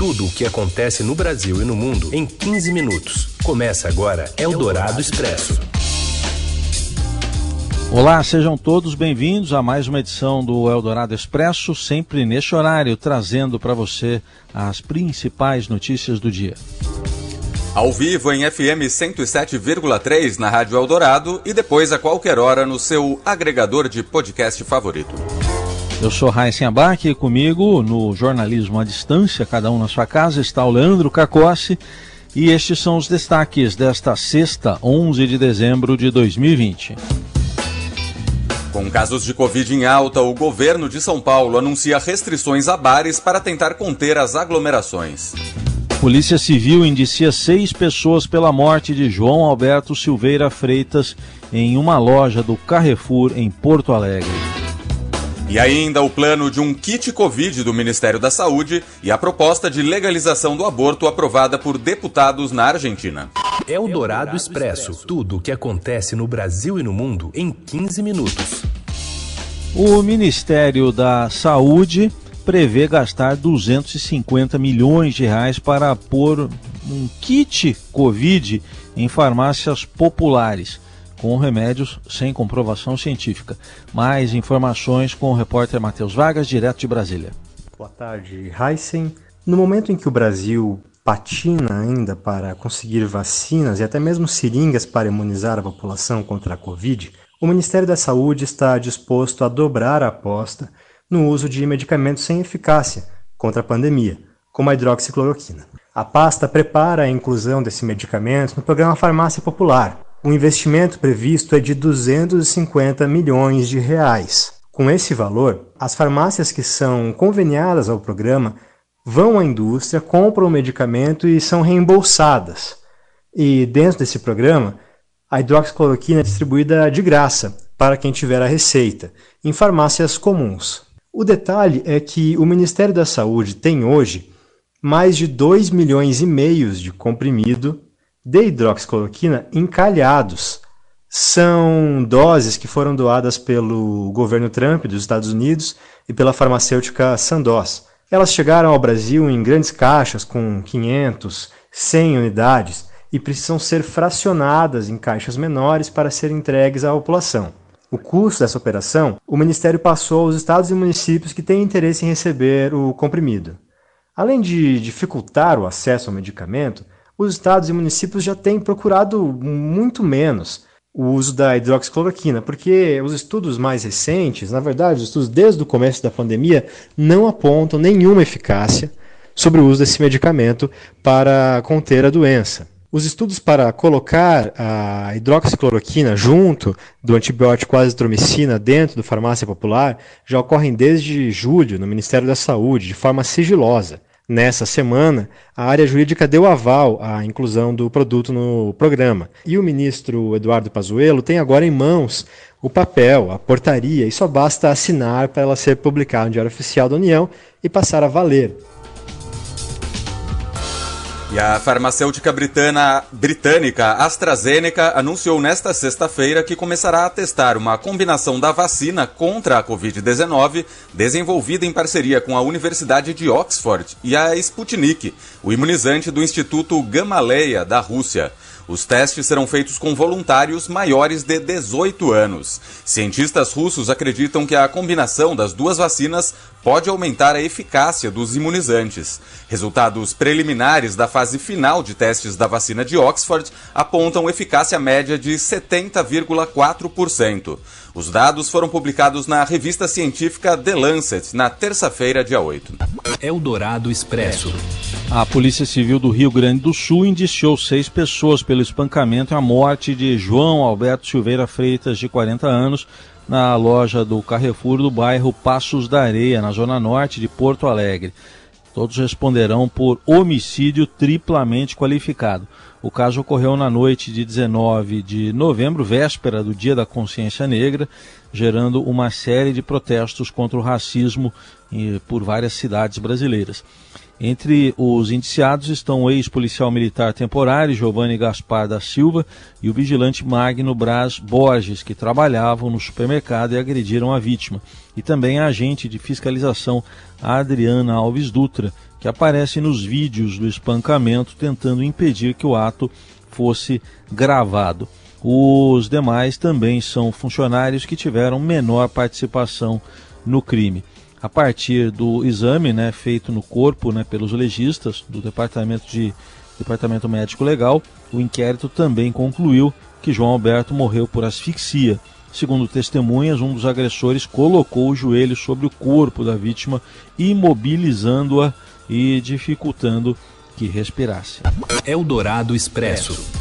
Tudo o que acontece no Brasil e no mundo em 15 minutos. Começa agora Eldorado Expresso. Olá, sejam todos bem-vindos a mais uma edição do Eldorado Expresso, sempre neste horário, trazendo para você as principais notícias do dia. Ao vivo em FM 107,3 na Rádio Eldorado e depois a qualquer hora no seu agregador de podcast favorito. Eu sou Raíssen Abac e comigo no Jornalismo à Distância, cada um na sua casa, está o Leandro Cacossi e estes são os destaques desta sexta, 11 de dezembro de 2020. Com casos de Covid em alta, o governo de São Paulo anuncia restrições a bares para tentar conter as aglomerações. Polícia Civil indicia seis pessoas pela morte de João Alberto Silveira Freitas em uma loja do Carrefour em Porto Alegre. E ainda o plano de um kit Covid do Ministério da Saúde e a proposta de legalização do aborto aprovada por deputados na Argentina. É o Dourado Expresso. Tudo o que acontece no Brasil e no mundo em 15 minutos. O Ministério da Saúde prevê gastar 250 milhões de reais para pôr um kit Covid em farmácias populares com remédios sem comprovação científica. Mais informações com o repórter Matheus Vargas, direto de Brasília. Boa tarde, Heisen. No momento em que o Brasil patina ainda para conseguir vacinas e até mesmo seringas para imunizar a população contra a Covid, o Ministério da Saúde está disposto a dobrar a aposta no uso de medicamentos sem eficácia contra a pandemia, como a hidroxicloroquina. A pasta prepara a inclusão desse medicamento no programa Farmácia Popular, o investimento previsto é de 250 milhões de reais. Com esse valor, as farmácias que são conveniadas ao programa vão à indústria, compram o medicamento e são reembolsadas. E dentro desse programa, a hidroxicloroquina é distribuída de graça para quem tiver a receita, em farmácias comuns. O detalhe é que o Ministério da Saúde tem hoje mais de 2 milhões e meio de comprimido de hidroxicloroquina encalhados. São doses que foram doadas pelo governo Trump dos Estados Unidos e pela farmacêutica Sandoz. Elas chegaram ao Brasil em grandes caixas com 500, 100 unidades e precisam ser fracionadas em caixas menores para serem entregues à população. O custo dessa operação, o Ministério passou aos estados e municípios que têm interesse em receber o comprimido. Além de dificultar o acesso ao medicamento, os estados e municípios já têm procurado muito menos o uso da hidroxicloroquina, porque os estudos mais recentes, na verdade, os estudos desde o começo da pandemia, não apontam nenhuma eficácia sobre o uso desse medicamento para conter a doença. Os estudos para colocar a hidroxicloroquina junto do antibiótico azitromicina dentro do farmácia popular já ocorrem desde julho no Ministério da Saúde, de forma sigilosa. Nessa semana, a área jurídica deu aval à inclusão do produto no programa. E o ministro Eduardo Pazuello tem agora em mãos o papel, a portaria, e só basta assinar para ela ser publicada no Diário Oficial da União e passar a valer. E a farmacêutica britana, britânica AstraZeneca anunciou nesta sexta-feira que começará a testar uma combinação da vacina contra a Covid-19, desenvolvida em parceria com a Universidade de Oxford e a Sputnik, o imunizante do Instituto Gamaleya da Rússia. Os testes serão feitos com voluntários maiores de 18 anos. Cientistas russos acreditam que a combinação das duas vacinas pode aumentar a eficácia dos imunizantes. Resultados preliminares da fase final de testes da vacina de Oxford apontam eficácia média de 70,4%. Os dados foram publicados na revista científica The Lancet na terça-feira, dia 8. Eldorado Expresso. A Polícia Civil do Rio Grande do Sul indiciou seis pessoas pelo espancamento e a morte de João Alberto Silveira Freitas, de 40 anos, na loja do Carrefour do bairro Passos da Areia, na zona norte de Porto Alegre. Todos responderão por homicídio triplamente qualificado. O caso ocorreu na noite de 19 de novembro, véspera do Dia da Consciência Negra, gerando uma série de protestos contra o racismo por várias cidades brasileiras. Entre os indiciados estão o ex-policial militar temporário Giovanni Gaspar da Silva e o vigilante Magno Braz Borges, que trabalhavam no supermercado e agrediram a vítima, e também a agente de fiscalização Adriana Alves Dutra, que aparecem nos vídeos do espancamento, tentando impedir que o ato fosse gravado. Os demais também são funcionários que tiveram menor participação no crime. A partir do exame né, feito no corpo né, pelos legistas do Departamento de Departamento Médico Legal, o inquérito também concluiu que João Alberto morreu por asfixia. Segundo testemunhas, um dos agressores colocou o joelho sobre o corpo da vítima, imobilizando-a e dificultando que respirasse. Eldorado Expresso.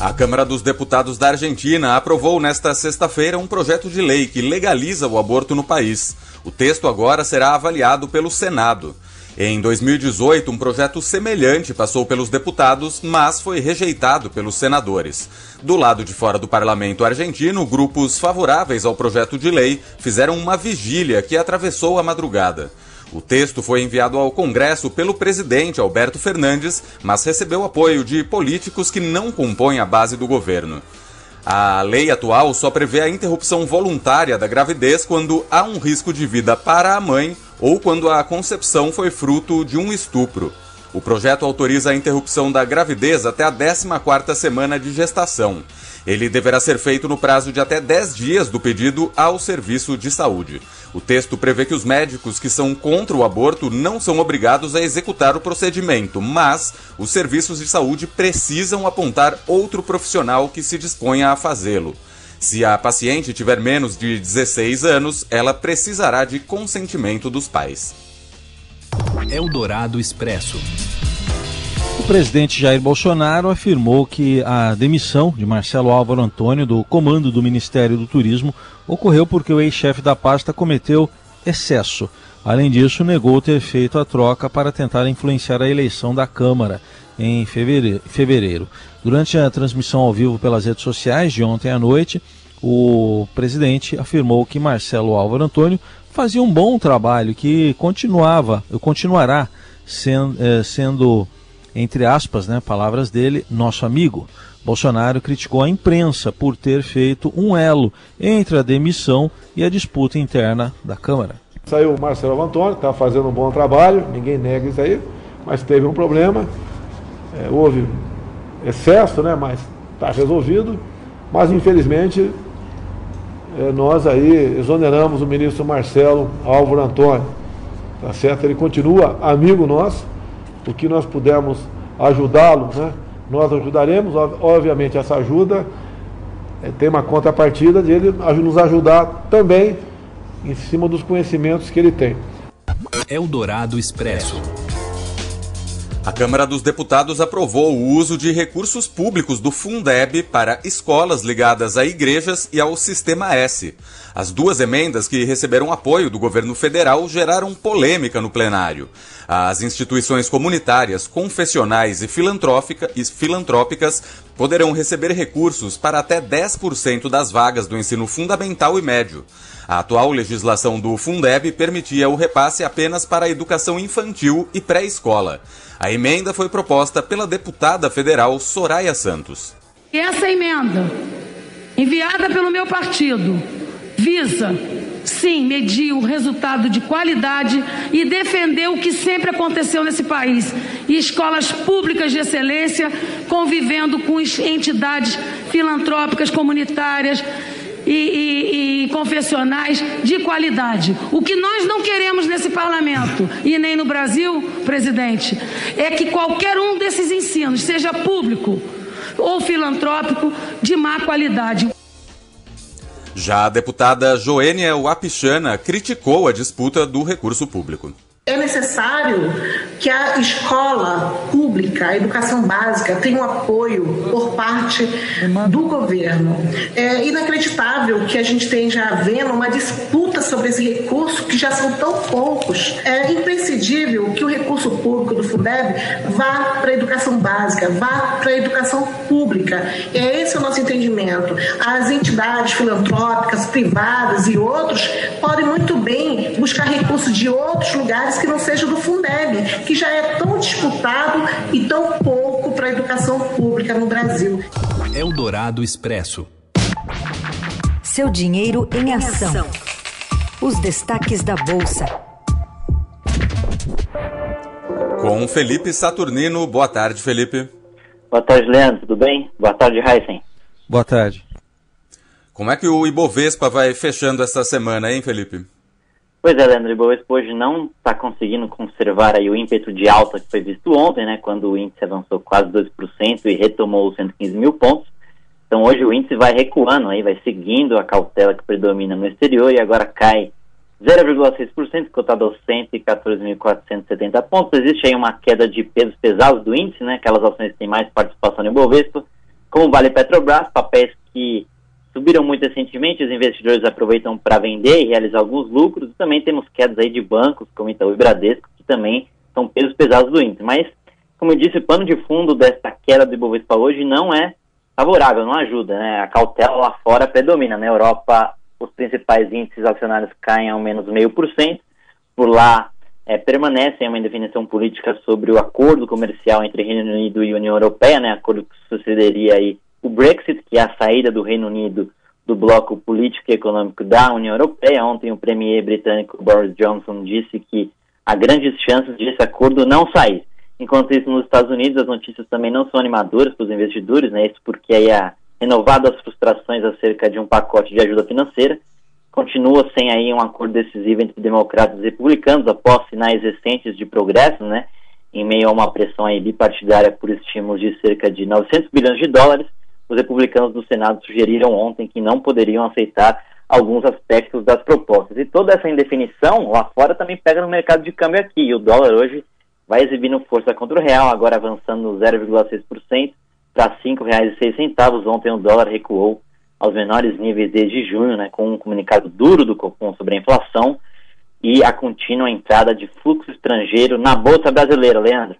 A Câmara dos Deputados da Argentina aprovou nesta sexta-feira um projeto de lei que legaliza o aborto no país. O texto agora será avaliado pelo Senado. Em 2018, um projeto semelhante passou pelos deputados, mas foi rejeitado pelos senadores. Do lado de fora do parlamento argentino, grupos favoráveis ao projeto de lei fizeram uma vigília que atravessou a madrugada. O texto foi enviado ao Congresso pelo presidente Alberto Fernandes, mas recebeu apoio de políticos que não compõem a base do governo. A lei atual só prevê a interrupção voluntária da gravidez quando há um risco de vida para a mãe ou quando a concepção foi fruto de um estupro. O projeto autoriza a interrupção da gravidez até a 14ª semana de gestação. Ele deverá ser feito no prazo de até 10 dias do pedido ao serviço de saúde. O texto prevê que os médicos que são contra o aborto não são obrigados a executar o procedimento, mas os serviços de saúde precisam apontar outro profissional que se disponha a fazê-lo. Se a paciente tiver menos de 16 anos, ela precisará de consentimento dos pais. Eldorado Expresso. O presidente Jair Bolsonaro afirmou que a demissão de Marcelo Álvaro Antônio do comando do Ministério do Turismo ocorreu porque o ex-chefe da pasta cometeu excesso. Além disso, negou ter feito a troca para tentar influenciar a eleição da Câmara em fevereiro. Durante a transmissão ao vivo pelas redes sociais de ontem à noite, o presidente afirmou que Marcelo Álvaro Antônio fazia um bom trabalho, que continuava, continuará sendo, eh, sendo entre aspas, né, palavras dele, nosso amigo. Bolsonaro criticou a imprensa por ter feito um elo entre a demissão e a disputa interna da Câmara. Saiu o Marcelo Antônio, está fazendo um bom trabalho, ninguém nega isso aí, mas teve um problema, é, houve excesso, né, mas está resolvido, mas infelizmente é, nós aí exoneramos o ministro Marcelo Álvaro Antônio, tá certo? Ele continua amigo nosso, o que nós pudermos ajudá-lo, né? nós ajudaremos, obviamente essa ajuda é, tem uma contrapartida de ele nos ajudar também em cima dos conhecimentos que ele tem. Eldorado Expresso. A Câmara dos Deputados aprovou o uso de recursos públicos do Fundeb para escolas ligadas a igrejas e ao Sistema S. As duas emendas que receberam apoio do governo federal geraram polêmica no plenário. As instituições comunitárias, confessionais e filantrópicas poderão receber recursos para até 10% das vagas do ensino fundamental e médio. A atual legislação do Fundeb permitia o repasse apenas para a educação infantil e pré-escola. A emenda foi proposta pela deputada federal Soraya Santos. Essa emenda, enviada pelo meu partido, visa sim medir o resultado de qualidade e defender o que sempre aconteceu nesse país: escolas públicas de excelência convivendo com entidades filantrópicas comunitárias e, e, e, confessionais de qualidade. O que nós não queremos nesse parlamento e nem no Brasil, presidente, é que qualquer um desses ensinos, seja público ou filantrópico, de má qualidade. Já a deputada Joênia Wapichana criticou a disputa do recurso público. É necessário que a escola pública, a educação básica, tenha um apoio por parte do governo. É inacreditável que a gente esteja vendo uma disputa sobre esse recurso, que já são tão poucos. É imprescindível que o recurso público do Fundeb vá para a educação básica, vá para a educação pública. É esse o nosso entendimento. As entidades filantrópicas, privadas e outros podem muito bem buscar recursos de outros lugares que não seja do Fundeb, que já é tão disputado e tão pouco para a educação pública no Brasil. Eldorado Expresso. Seu dinheiro em ação. Os destaques da Bolsa. Com Felipe Saturnino. Boa tarde, Felipe. Boa tarde, Leandro. Tudo bem? Boa tarde, Heisen. Boa tarde. Como é que o Ibovespa vai fechando essa semana, hein, Felipe? Pois é, Leandro, o Ibovespa hoje não está conseguindo conservar aí o ímpeto de alta que foi visto ontem, né, quando o índice avançou quase 2% e retomou os 115 mil pontos. Então hoje o índice vai recuando, aí vai seguindo a cautela que predomina no exterior e agora cai 0,6%, cotado aos 114.470 pontos. Existe aí uma queda de pesos pesados do índice, né, aquelas ações que têm mais participação no Ibovespa, como Vale Petrobras, papéis que subiram muito recentemente, os investidores aproveitam para vender e realizar alguns lucros. Também temos quedas aí de bancos, como Itaú e Bradesco, que também são pesos pesados do índice. Mas, como eu disse, o pano de fundo desta queda do Ibovespa hoje não é favorável, não ajuda. Né? A cautela lá fora predomina. Na Europa, os principais índices acionários caem ao menos meio por cento. Por lá, é, permanece uma indefinição política sobre o acordo comercial entre Reino Unido e União Europeia, né, acordo que sucederia aí o Brexit, que é a saída do Reino Unido do bloco político e econômico da União Europeia. Ontem o premier britânico Boris Johnson disse que há grandes chances de esse acordo não sair. Enquanto isso, nos Estados Unidos, as notícias também não são animadoras para os investidores, né? Isso porque aí há renovadas frustrações acerca de um pacote de ajuda financeira. Continua sem aí um acordo decisivo entre democratas e republicanos, após sinais recentes de progresso, né? Em meio a uma pressão aí bipartidária por estímulos de cerca de 900 bilhões de dólares, os republicanos do Senado sugeriram ontem que não poderiam aceitar alguns aspectos das propostas. E toda essa indefinição lá fora também pega no mercado de câmbio aqui. E o dólar hoje vai exibindo força contra o real, agora avançando 0,6% para R$ 5,06. Ontem o dólar recuou aos menores níveis desde junho, né, com um comunicado duro do Copom sobre a inflação e a contínua entrada de fluxo estrangeiro na Bolsa Brasileira, Leandro.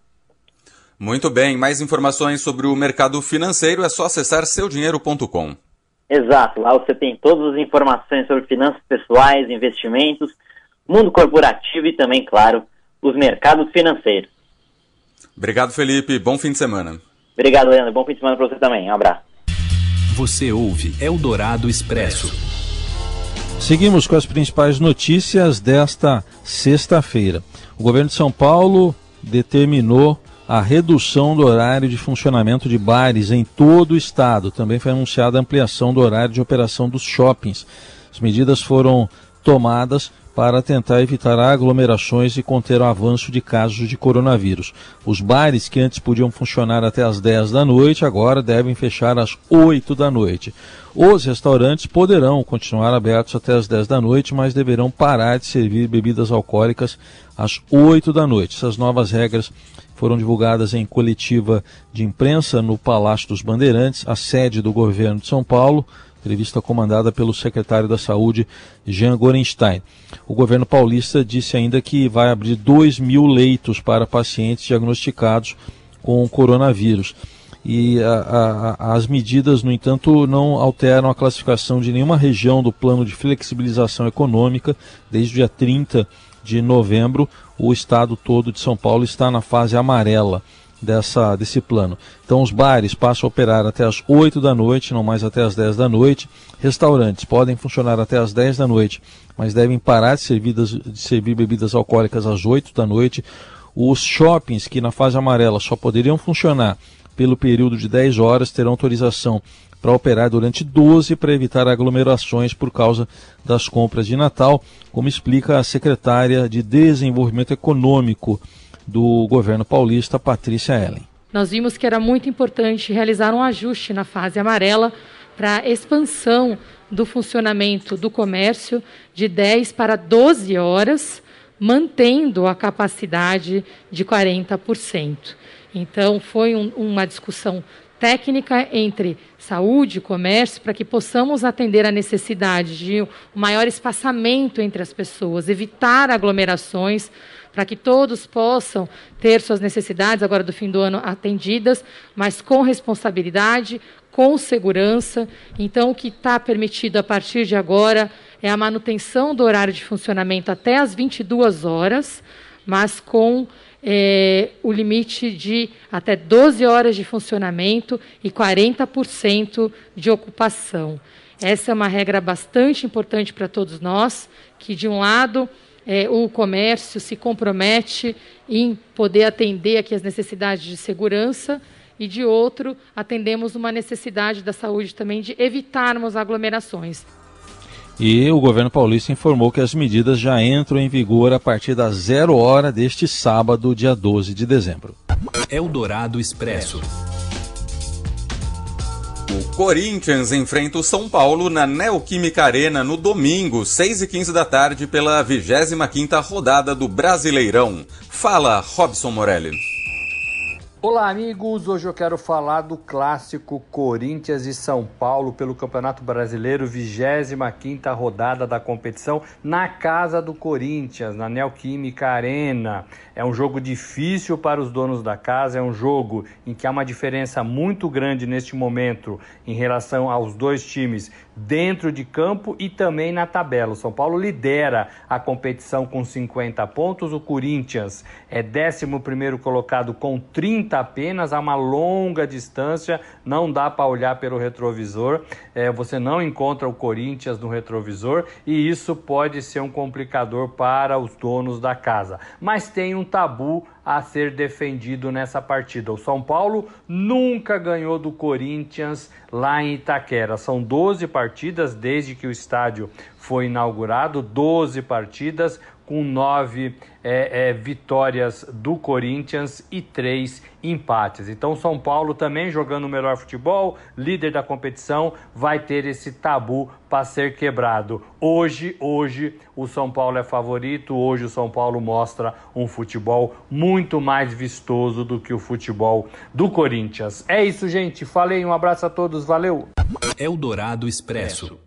Muito bem, mais informações sobre o mercado financeiro é só acessar seudinheiro.com. Exato, lá você tem todas as informações sobre finanças pessoais, investimentos, mundo corporativo e também, claro, os mercados financeiros. Obrigado, Felipe. Bom fim de semana. Obrigado, Leandro. Bom fim de semana para você também. Um abraço. Você ouve Eldorado Expresso. Seguimos com as principais notícias desta sexta-feira. O governo de São Paulo determinou a redução do horário de funcionamento de bares em todo o estado. Também foi anunciada a ampliação do horário de operação dos shoppings. As medidas foram tomadas para tentar evitar aglomerações e conter o avanço de casos de coronavírus. Os bares que antes podiam funcionar até as 10 da noite agora devem fechar às 8 da noite. Os restaurantes poderão continuar abertos até as 10 da noite, mas deverão parar de servir bebidas alcoólicas às 8 da noite. Essas novas regras foram divulgadas em coletiva de imprensa no Palácio dos Bandeirantes, a sede do governo de São Paulo, entrevista comandada pelo secretário da Saúde, Jean Gorenstein. O governo paulista disse ainda que vai abrir 2 mil leitos para pacientes diagnosticados com coronavírus. E a, a, as medidas, no entanto, não alteram a classificação de nenhuma região do plano de flexibilização econômica desde o dia 30 de novembro, o estado todo de São Paulo está na fase amarela dessa, desse plano. Então os bares passam a operar até as 8 da noite, não mais até as 10 da noite. Restaurantes podem funcionar até as 10 da noite, mas devem parar de servir, de servir bebidas alcoólicas às 8 da noite. Os shoppings que na fase amarela só poderiam funcionar pelo período de 10 horas terão autorização para operar durante 12 para evitar aglomerações por causa das compras de Natal, como explica a secretária de Desenvolvimento Econômico do governo paulista, Patrícia Ellen. Nós vimos que era muito importante realizar um ajuste na fase amarela para a expansão do funcionamento do comércio de 10 para 12 horas, mantendo a capacidade de 40%. Então, foi um, uma discussão técnica entre saúde e comércio para que possamos atender a necessidade de um maior espaçamento entre as pessoas, evitar aglomerações, para que todos possam ter suas necessidades agora do fim do ano atendidas, mas com responsabilidade, com segurança. Então, o que está permitido a partir de agora é a manutenção do horário de funcionamento até as 22 horas, mas com é, o limite de até 12 horas de funcionamento e 40% de ocupação. Essa é uma regra bastante importante para todos nós, que de um lado é, o comércio se compromete em poder atender aqui as necessidades de segurança e de outro, atendemos uma necessidade da saúde também de evitarmos aglomerações. E o governo paulista informou que as medidas já entram em vigor a partir das zero hora deste sábado, dia 12 de dezembro. Eldorado Expresso. O Corinthians enfrenta o São Paulo na Neoquímica Arena no domingo, 6 e 15 da tarde, pela 25ª rodada do Brasileirão. Fala, Robson Morelli. Olá, amigos! Hoje eu quero falar do clássico Corinthians e São Paulo pelo Campeonato Brasileiro, 25 rodada da competição, na casa do Corinthians, na Neoquímica Arena. É um jogo difícil para os donos da casa, é um jogo em que há uma diferença muito grande neste momento em relação aos dois times dentro de campo e também na tabela. O São Paulo lidera a competição com 50 pontos, o Corinthians é 11 colocado com 30 apenas, há uma longa distância, não dá para olhar pelo retrovisor, é, você não encontra o Corinthians no retrovisor e isso pode ser um complicador para os donos da casa. Mas tem um tabu a ser defendido nessa partida. O São Paulo nunca ganhou do Corinthians lá em Itaquera. São 12 partidas desde que o estádio foi inaugurado 12 partidas com nove é, é, vitórias do Corinthians e três empates. Então, São Paulo também jogando o melhor futebol, líder da competição, vai ter esse tabu para ser quebrado. Hoje, hoje, o São Paulo é favorito. Hoje, o São Paulo mostra um futebol muito mais vistoso do que o futebol do Corinthians. É isso, gente. Falei. Um abraço a todos. Valeu. Eldorado Expresso.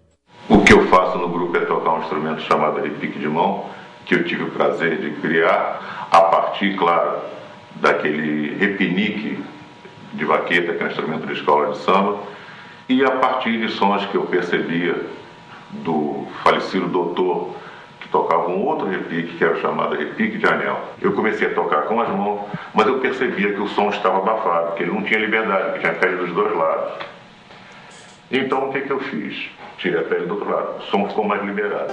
O que eu faço no grupo é tocar um instrumento chamado repique de mão, que eu tive o prazer de criar a partir, claro, daquele repinique de vaqueta, que é um instrumento de escola de samba, e a partir de sons que eu percebia do falecido doutor que tocava um outro repique, que era o chamado repique de anel. Eu comecei a tocar com as mãos, mas eu percebia que o som estava abafado, que ele não tinha liberdade, que tinha pele dos dois lados. Então o que, que eu fiz? Tirei a pele do outro lado. O som ficou mais liberado.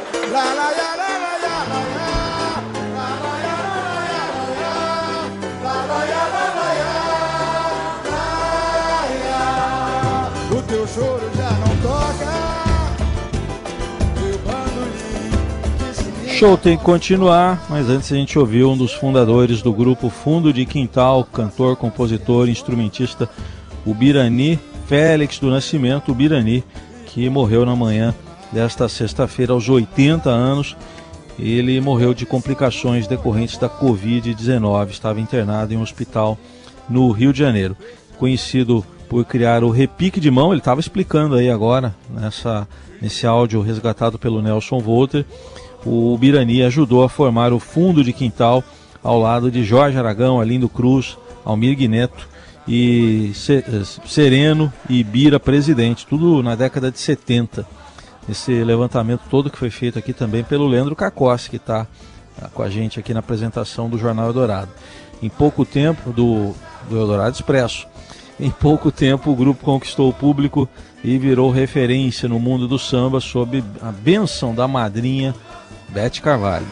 O teu choro já não toca. Show tem que continuar, mas antes a gente ouviu um dos fundadores do grupo Fundo de Quintal, cantor, compositor, instrumentista, o Birani Félix do Nascimento, o Birani, que morreu na manhã desta sexta-feira aos 80 anos. Ele morreu de complicações decorrentes da Covid-19, estava internado em um hospital no Rio de Janeiro. Conhecido por criar o repique de mão, ele estava explicando aí agora, nessa, nesse áudio resgatado pelo Nelson Volter, o Birani ajudou a formar o fundo de quintal ao lado de Jorge Aragão, Alindo Cruz, Almir Guineto e Sereno e Bira presidente, tudo na década de 70. Esse levantamento todo que foi feito aqui também pelo Leandro Cacossi, que está tá com a gente aqui na apresentação do Jornal Eldorado. Em pouco tempo, do, do Eldorado Expresso, em pouco tempo o grupo conquistou o público e virou referência no mundo do samba sob a benção da madrinha Bete Carvalho.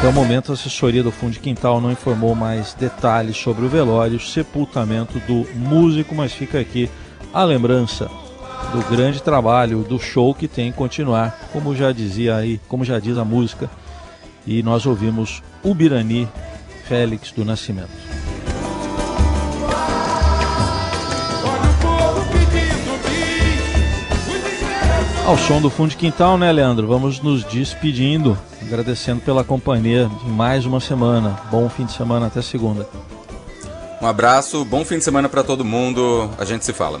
Até o momento, a assessoria do Fundo de Quintal não informou mais detalhes sobre o velório sepultamento do músico, mas fica aqui a lembrança do grande trabalho, do show que tem que continuar, como já dizia aí, como já diz a música. E nós ouvimos o Birani Félix do Nascimento. Ao som do fundo de quintal, né, Leandro? Vamos nos despedindo, agradecendo pela companhia de mais uma semana. Bom fim de semana, até segunda. Um abraço, bom fim de semana para todo mundo. A gente se fala.